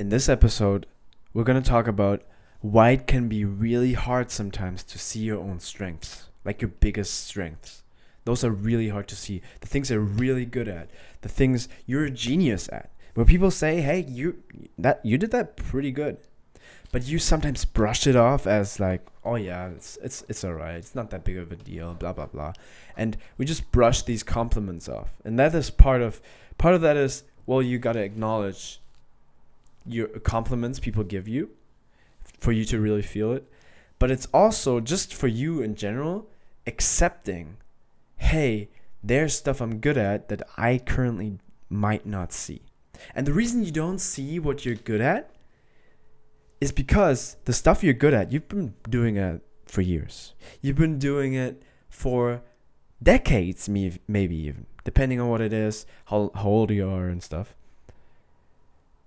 In this episode, we're going to talk about why it can be really hard sometimes to see your own strengths, like your biggest strengths. Those are really hard to see. The things you're really good at, the things you're a genius at. Where people say, "Hey, you that you did that pretty good." But you sometimes brush it off as like, "Oh yeah, it's it's it's all right. It's not that big of a deal, blah blah blah." And we just brush these compliments off. And that is part of part of that is, well, you got to acknowledge your compliments people give you for you to really feel it. But it's also just for you in general accepting hey, there's stuff I'm good at that I currently might not see. And the reason you don't see what you're good at is because the stuff you're good at, you've been doing it for years. You've been doing it for decades, maybe even, depending on what it is, how, how old you are, and stuff.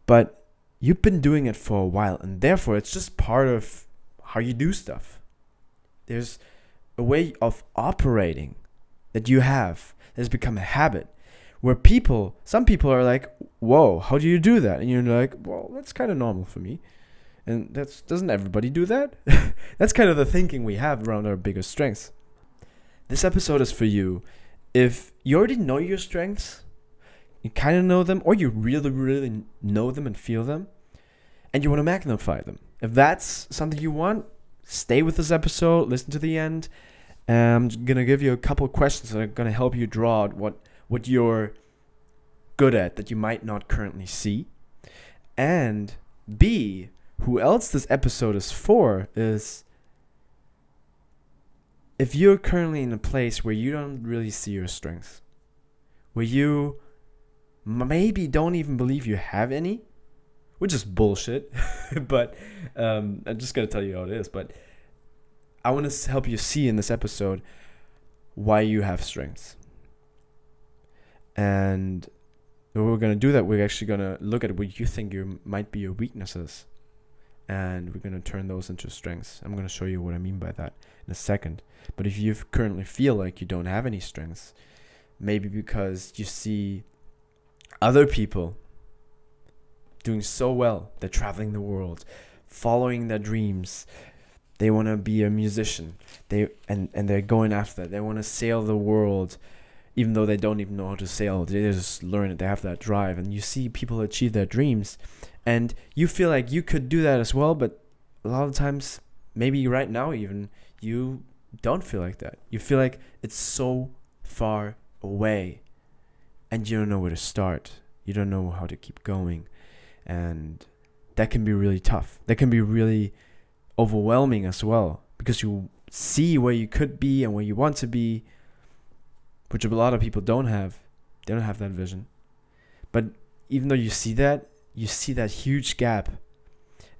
But you've been doing it for a while, and therefore it's just part of how you do stuff. There's a way of operating that you have has become a habit where people, some people are like, whoa, how do you do that? And you're like, well, that's kind of normal for me. And that's, doesn't everybody do that? that's kind of the thinking we have around our biggest strengths. This episode is for you. If you already know your strengths, you kind of know them, or you really, really know them and feel them, and you want to magnify them. If that's something you want, stay with this episode, listen to the end, I'm gonna give you a couple questions that are gonna help you draw out what what you're good at that you might not currently see. And B, who else this episode is for is if you're currently in a place where you don't really see your strengths, where you maybe don't even believe you have any, which is bullshit, but um, I'm just gonna tell you how it is. But I want to help you see in this episode why you have strengths. And we're going to do that. We're actually going to look at what you think your might be your weaknesses. And we're going to turn those into strengths. I'm going to show you what I mean by that in a second. But if you currently feel like you don't have any strengths, maybe because you see other people doing so well, they're traveling the world, following their dreams, they want to be a musician. They and and they're going after that. They want to sail the world, even though they don't even know how to sail. They just learn it. They have that drive, and you see people achieve their dreams, and you feel like you could do that as well. But a lot of times, maybe right now even you don't feel like that. You feel like it's so far away, and you don't know where to start. You don't know how to keep going, and that can be really tough. That can be really overwhelming as well because you see where you could be and where you want to be, which a lot of people don't have. They don't have that vision. But even though you see that, you see that huge gap.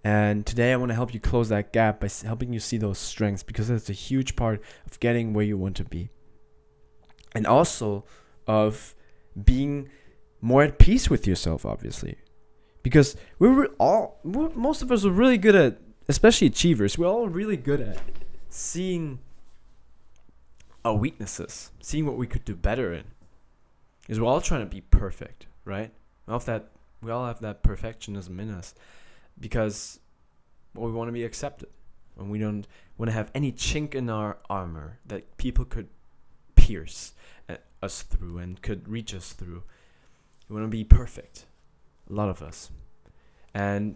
And today I want to help you close that gap by helping you see those strengths because that's a huge part of getting where you want to be. And also of being more at peace with yourself, obviously. Because we are all, we're, most of us are really good at especially achievers, we're all really good at seeing our weaknesses, seeing what we could do better in. Because we're all trying to be perfect, right? We all have that we all have that perfectionism in us because well, we want to be accepted. And we don't want to have any chink in our armor that people could pierce us through and could reach us through. We want to be perfect. A lot of us. And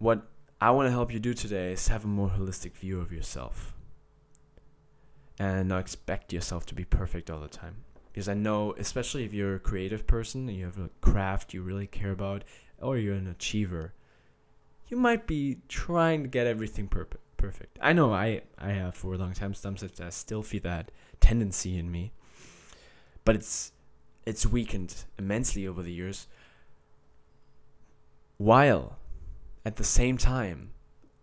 What I want to help you do today is have a more holistic view of yourself and not expect yourself to be perfect all the time. Because I know, especially if you're a creative person and you have a craft you really care about, or you're an achiever, you might be trying to get everything perfect. Perfect. I know I I have for a long time. Sometimes I still feel that tendency in me, but it's it's weakened immensely over the years. While at the same time,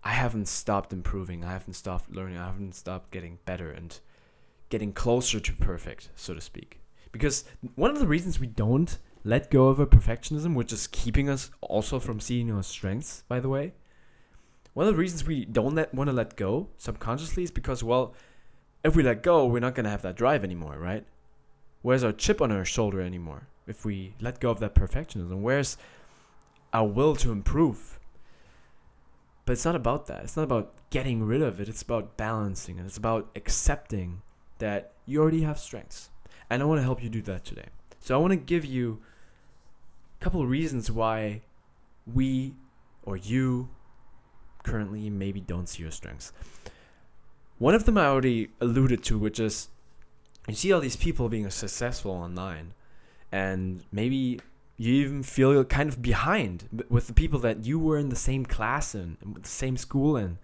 I haven't stopped improving. I haven't stopped learning. I haven't stopped getting better and getting closer to perfect, so to speak. Because one of the reasons we don't let go of our perfectionism, which is keeping us also from seeing our strengths, by the way, one of the reasons we don't let, want to let go subconsciously is because, well, if we let go, we're not going to have that drive anymore, right? Where's our chip on our shoulder anymore? if we let go of that perfectionism? Where's our will to improve? But it's not about that. It's not about getting rid of it. It's about balancing it. It's about accepting that you already have strengths. And I want to help you do that today. So I want to give you a couple of reasons why we or you currently maybe don't see your strengths. One of them I already alluded to, which is you see all these people being successful online, and maybe you even feel kind of behind with the people that you were in the same class in, the same school in,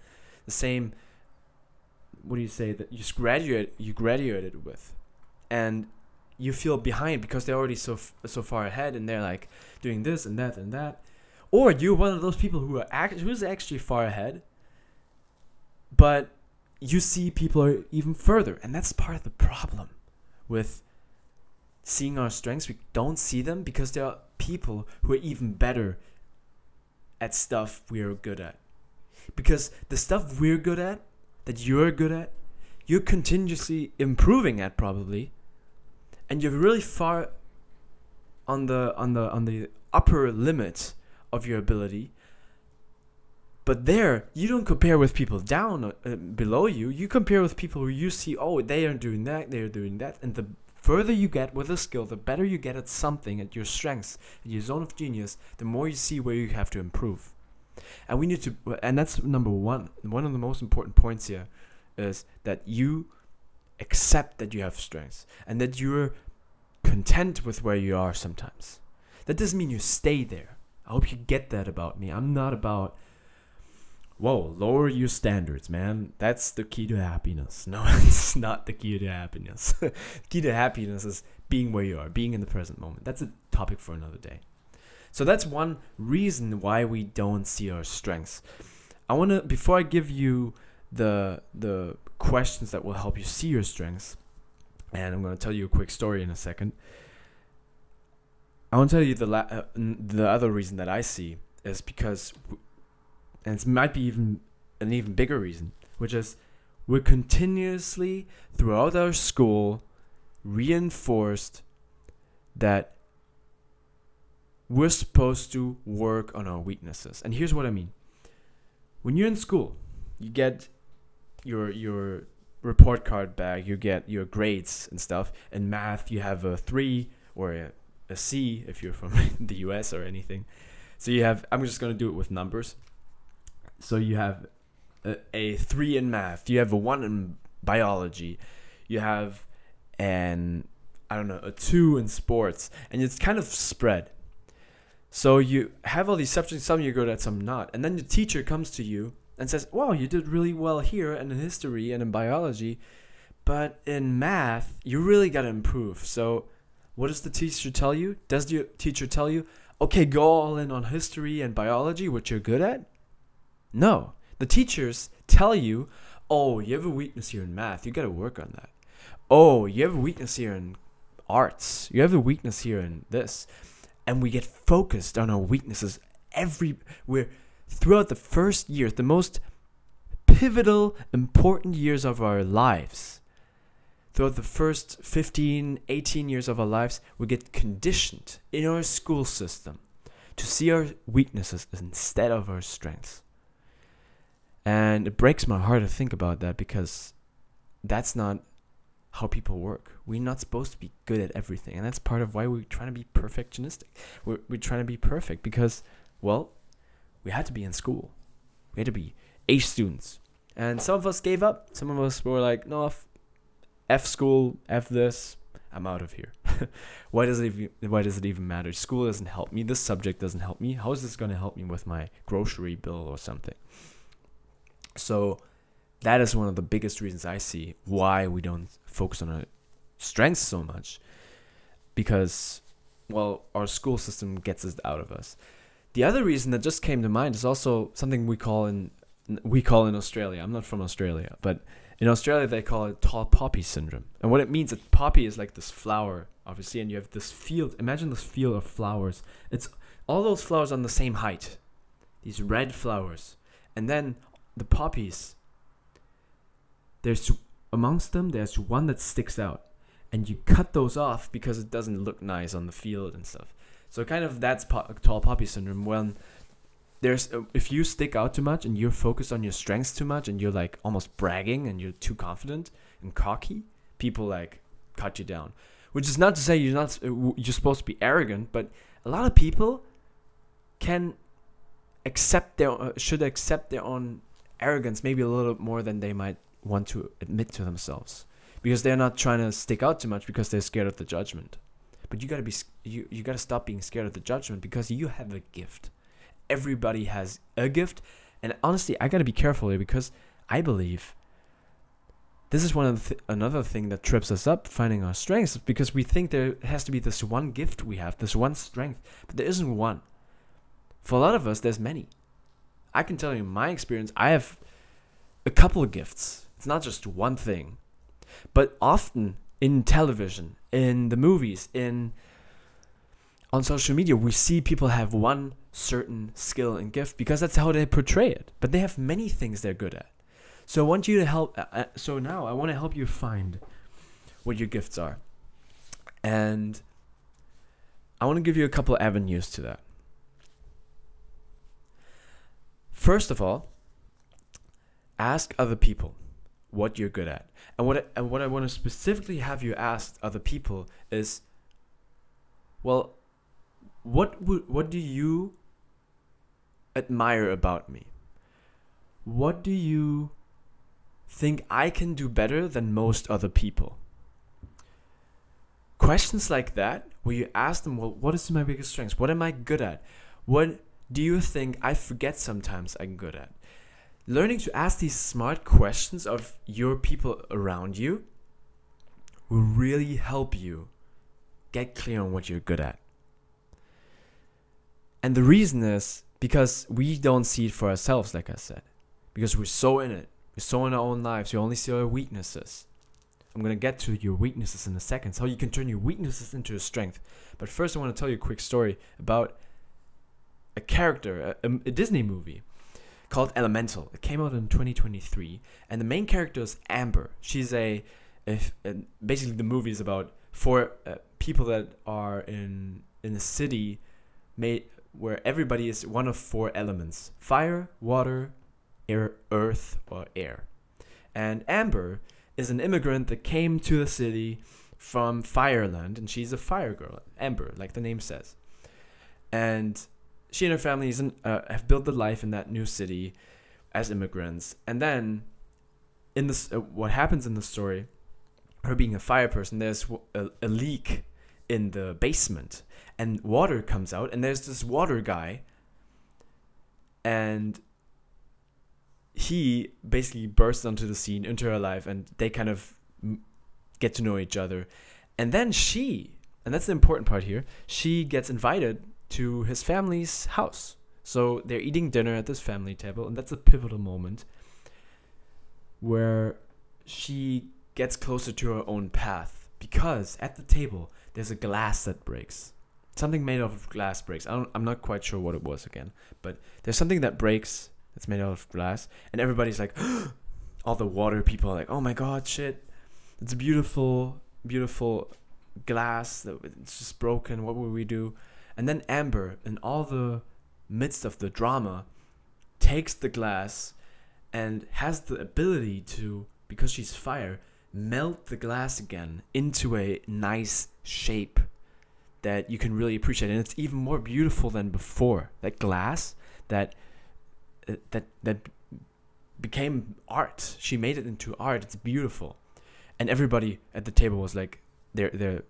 the same what do you say that you graduate you graduated with, and you feel behind because they're already so so far ahead and they're like doing this and that and that, or you're one of those people who are act- who's actually far ahead, but you see people are even further, and that's part of the problem with seeing our strengths. We don't see them because there are people who are even better at stuff we are good at. Because the stuff we're good at, that you're good at, you're continuously improving at probably, and you're really far on the on the on the upper limit of your ability but there, you don't compare with people down uh, below you. You compare with people who you see, oh, they are doing that, they are doing that. And the further you get with a skill, the better you get at something, at your strengths, at your zone of genius, the more you see where you have to improve. And we need to, and that's number one. One of the most important points here is that you accept that you have strengths and that you're content with where you are sometimes. That doesn't mean you stay there. I hope you get that about me. I'm not about whoa, lower your standards, man. That's the key to happiness. No, it's not the key to happiness. key to happiness is being where you are, being in the present moment. That's a topic for another day. So that's one reason why we don't see our strengths. I want to before I give you the the questions that will help you see your strengths, and I'm going to tell you a quick story in a second. I want to tell you the la- uh, the other reason that I see is because and it might be even an even bigger reason, which is we're continuously throughout our school reinforced that we're supposed to work on our weaknesses. And here's what I mean. When you're in school, you get your your report card back, you get your grades and stuff. In math, you have a 3 or a, a C if you're from the US or anything. So you have I'm just going to do it with numbers. So you have a, a three in math, you have a one in biology, you have an I don't know a two in sports, and it's kind of spread. So you have all these subjects, some you're good at, some not, and then the teacher comes to you and says, "Wow, you did really well here and in history and in biology, but in math you really got to improve." So, what does the teacher tell you? Does the teacher tell you, "Okay, go all in on history and biology, which you're good at"? No. The teachers tell you, oh, you have a weakness here in math. You got to work on that. Oh, you have a weakness here in arts. You have a weakness here in this. And we get focused on our weaknesses every we're throughout the first years, the most pivotal, important years of our lives. Throughout the first 15, 18 years of our lives, we get conditioned in our school system to see our weaknesses instead of our strengths. And it breaks my heart to think about that because that's not how people work. We're not supposed to be good at everything. And that's part of why we're trying to be perfectionistic. We're, we're trying to be perfect because, well, we had to be in school. We had to be A students. And some of us gave up. Some of us were like, no, F, school, F this, I'm out of here. why does it even, why does it even matter? School doesn't help me. This subject doesn't help me. How is this going to help me with my grocery bill or something? So that is one of the biggest reasons I see why we don't focus on our strengths so much. Because, well, our school system gets it out of us. The other reason that just came to mind is also something we call in we call in Australia. I'm not from Australia, but in Australia they call it tall poppy syndrome. And what it means is poppy is like this flower, obviously, and you have this field. Imagine this field of flowers. It's all those flowers on the same height. These red flowers. And then the poppies, there's amongst them there's one that sticks out, and you cut those off because it doesn't look nice on the field and stuff. So kind of that's po- tall poppy syndrome when there's uh, if you stick out too much and you're focused on your strengths too much and you're like almost bragging and you're too confident and cocky, people like cut you down. Which is not to say you're not uh, you're supposed to be arrogant, but a lot of people can accept their uh, should accept their own arrogance maybe a little more than they might want to admit to themselves because they're not trying to stick out too much because they're scared of the judgment. But you gotta be you you gotta stop being scared of the judgment because you have a gift. Everybody has a gift, and honestly, I gotta be careful here because I believe this is one of th- another thing that trips us up finding our strengths because we think there has to be this one gift we have, this one strength, but there isn't one. For a lot of us, there's many. I can tell you my experience. I have a couple gifts. It's not just one thing. But often in television, in the movies, in on social media, we see people have one certain skill and gift because that's how they portray it. But they have many things they're good at. So I want you to help. Uh, uh so now I want to help you find what your gifts are, and I want to give you a couple avenues to that. First of all, ask other people what you're good at. And what I, and what I want to specifically have you ask other people is well what would what do you admire about me? What do you think I can do better than most other people? Questions like that, where you ask them, well, what is my biggest strengths? What am I good at? What do you think I forget sometimes I'm good at? learning to ask these smart questions of your people around you will really help you get clear on what you're good at. And the reason is because we don't see it for ourselves, like I said, because we're so in it, we're so in our own lives, we only see our weaknesses. I'm gonna get to your weaknesses in a second, so you can turn your weaknesses into a strength. But first, I want to tell you a quick story about a character, a, a Disney movie called Elemental. It came out in 2023, and the main character is Amber. She's a, a basically the movie is about four uh, people that are in in a city made where everybody is one of four elements: fire, water, air, earth, or air. And Amber is an immigrant that came to the city from Fireland, and she's a fire girl, Amber, like the name says. And she and her family uh, have built their life in that new city as immigrants. And then, in this, uh, what happens in the story, her being a fire person, there's a, a leak in the basement, and water comes out, and there's this water guy, and he basically bursts onto the scene into her life, and they kind of get to know each other. And then she, and that's the important part here, she gets invited to his family's house. So they're eating dinner at this family table, and that's a pivotal moment where she gets closer to her own path because at the table there's a glass that breaks. Something made out of glass breaks. I am not quite sure what it was again, but there's something that breaks that's made out of glass, and everybody's like, all the water people are like, oh my god, shit, it's beautiful, beautiful glass. It's just broken. What will we do? And then Amber, in all the midst of the drama, takes the glass and has the ability to, because she's fire, melt the glass again into a nice shape that you can really appreciate. And it's even more beautiful than before. That glass, that uh, that that became art. She made it into art. It's beautiful. And everybody at the table was like, their their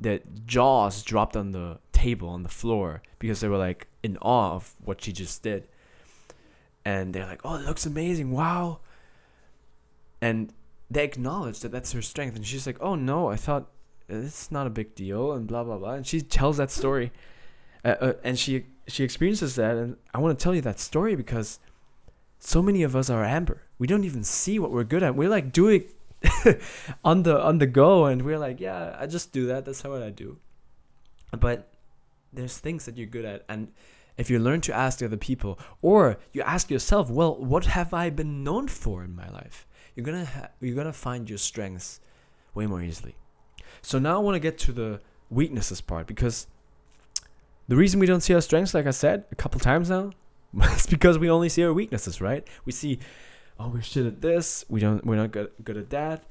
their jaws dropped on the table on the floor because they were like in awe of what she just did. And they're like, "Oh, it looks amazing! Wow!" And they acknowledge that that's her strength, and she's like, "Oh no, I thought it's not a big deal," and blah blah blah. And she tells that story, uh, uh, and she she experiences that, and I want to tell you that story because so many of us are Amber. We don't even see what we're good at. We're like doing on the on the go, and we're like, "Yeah, I just do that. That's how I do." But there's things that you're good at and if you learn to ask other people or you ask yourself well what have i been known for in my life you're gonna ha- you're gonna find your strengths way more easily So now I want to get to the weaknesses part because the reason we don't see our strengths, like I said a couple times now, is because we only see our weaknesses, right? We see, oh, we're shit at this. We don't. We're not good, good at that.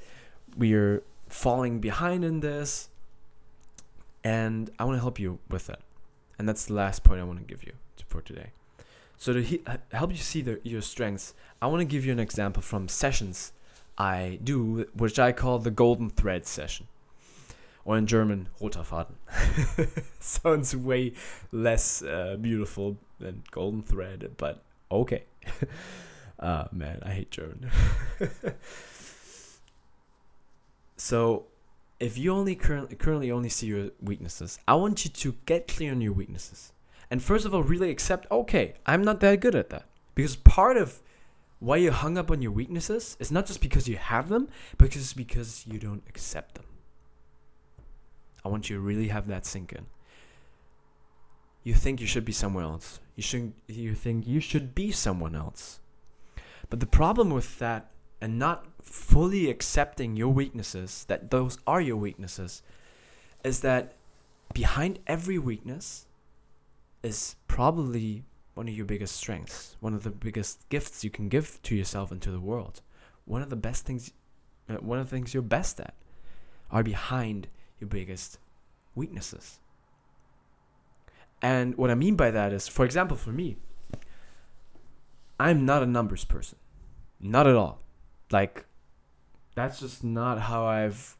We're falling behind in this, and I want to help you with that. And that's the last point I want to give you for today. So to he- help you see the, your strengths, I want to give you an example from sessions I do, which I call the golden thread session. Or in German, roter Faden. Sounds way less uh, beautiful than golden thread, but okay. uh, man, I hate German. so, if you only currently currently only see your weaknesses, I want you to get clear on your weaknesses. And first of all, really accept, okay, I'm not that good at that. Because part of why you're hung up on your weaknesses is not just because you have them, but it's because you don't accept them. I want you to really have that sink in. You think you should be somewhere else. You should you think you should be someone else. But the problem with that and not fully accepting your weaknesses, that those are your weaknesses, is that behind every weakness is probably one of your biggest strengths, one of the biggest gifts you can give to yourself and to the world. One of the best things, uh, one of the things you're best at, are behind your biggest weaknesses. And what I mean by that is, for example, for me, I'm not a numbers person, not at all. Like, that's just not how I've,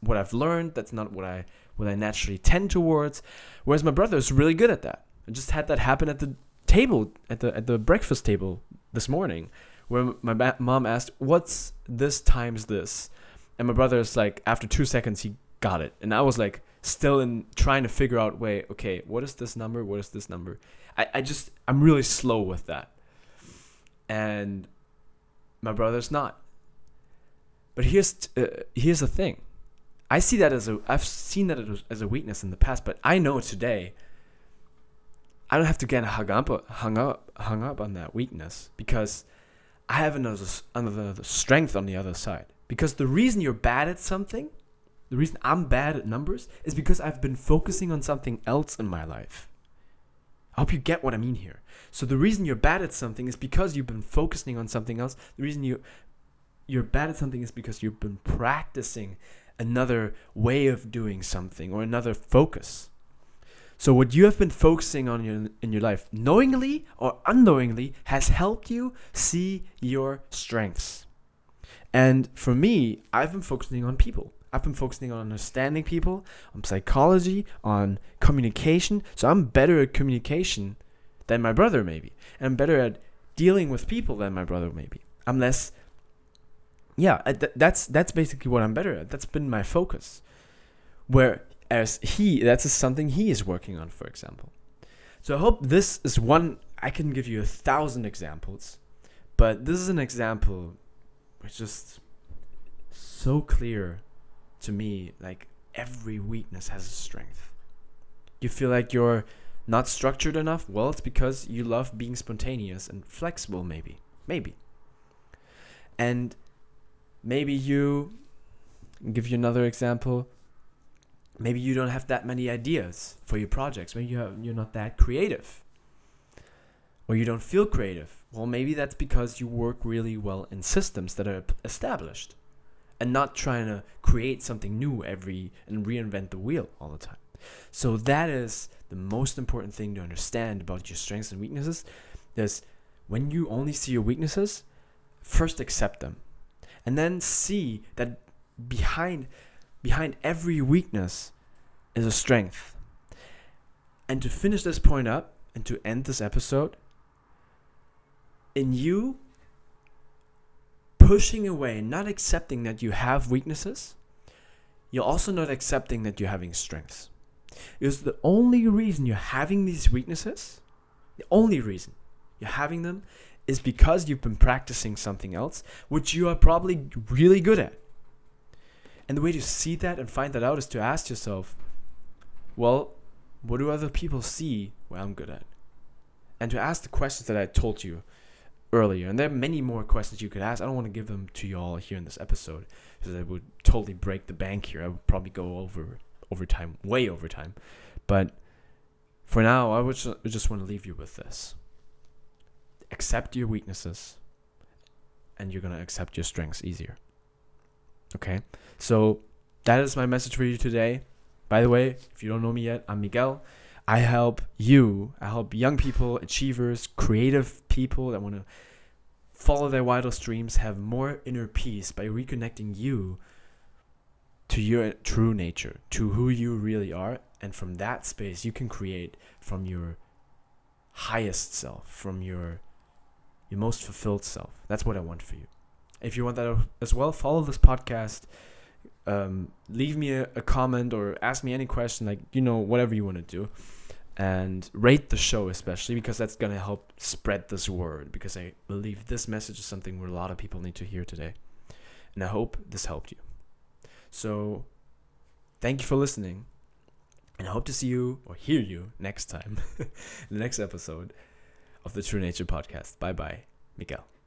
what I've learned. That's not what I, what I naturally tend towards. Whereas my brother is really good at that. I just had that happen at the table at the at the breakfast table this morning, where my ba- mom asked, "What's this times this?" And my brother is like, after two seconds, he got it, and I was like, still in trying to figure out, wait, okay, what is this number? What is this number? I I just I'm really slow with that, and my brother's not. But here's uh, here's the thing, I see that as a I've seen that as a weakness in the past, but I know today I don't have to get hung up, hung up, hung up on that weakness because I have another, another strength on the other side. Because the reason you're bad at something, the reason I'm bad at numbers, is because I've been focusing on something else in my life. I hope you get what I mean here. So the reason you're bad at something is because you've been focusing on something else. The reason you you're bad at something is because you've been practicing another way of doing something or another focus. So what you have been focusing on in, in your life, knowingly or unknowingly, has helped you see your strengths. And for me, I've been focusing on people. I've been focusing on understanding people, on psychology, on communication. So I'm better at communication than my brother maybe. And I'm better at dealing with people than my brother maybe. I'm less yeah, that's that's basically what I'm better at. That's been my focus. Whereas he that's something he is working on for example so i hope this is one i can give you a thousand examples but this is an example which just so clear to me like every weakness has a strength. You feel like you're not structured enough? Well it's because you love being spontaneous and flexible maybe. Maybe. And maybe you give you another example. Maybe you don't have that many ideas for your projects. Maybe you have, you're not that creative. Or you don't feel creative. Well maybe that's because you work really well in systems that are established and not trying to create something new every and reinvent the wheel all the time so that is the most important thing to understand about your strengths and weaknesses is when you only see your weaknesses first accept them and then see that behind behind every weakness is a strength. And to finish this point up and to end this episode, in you pushing away, not accepting that you have weaknesses, you're also not accepting that you're having strengths. Because the only reason you're having these weaknesses, the only reason you're having them is because you've been practicing something else, which you are probably really good at. And the way to see that and find that out is to ask yourself, well, what do other people see what I'm good at? And to ask the questions that I told you earlier. And there are many more questions you could ask. I don't want to give them to you all here in this episode because I would totally break the bank here. I would probably go over over time, way over time. But for now, I would just want to leave you with this. Accept your weaknesses and you're going to accept your strengths easier. Okay? So that is my message for you today. By the way, if you don't know me yet, I'm Miguel. I help you, I help young people, achievers, creative people that want to follow their wildest dreams, have more inner peace by reconnecting you to your true nature, to who you really are. And from that space, you can create from your highest self, from your your most fulfilled self. That's what I want for you. If you want that as well, follow this podcast. Um, leave me a, a comment or ask me any question, like you know, whatever you want to do and rate the show especially because that's going to help spread this word because i believe this message is something where a lot of people need to hear today. And i hope this helped you. So thank you for listening and i hope to see you or hear you next time in the next episode of the true nature podcast. Bye bye miguel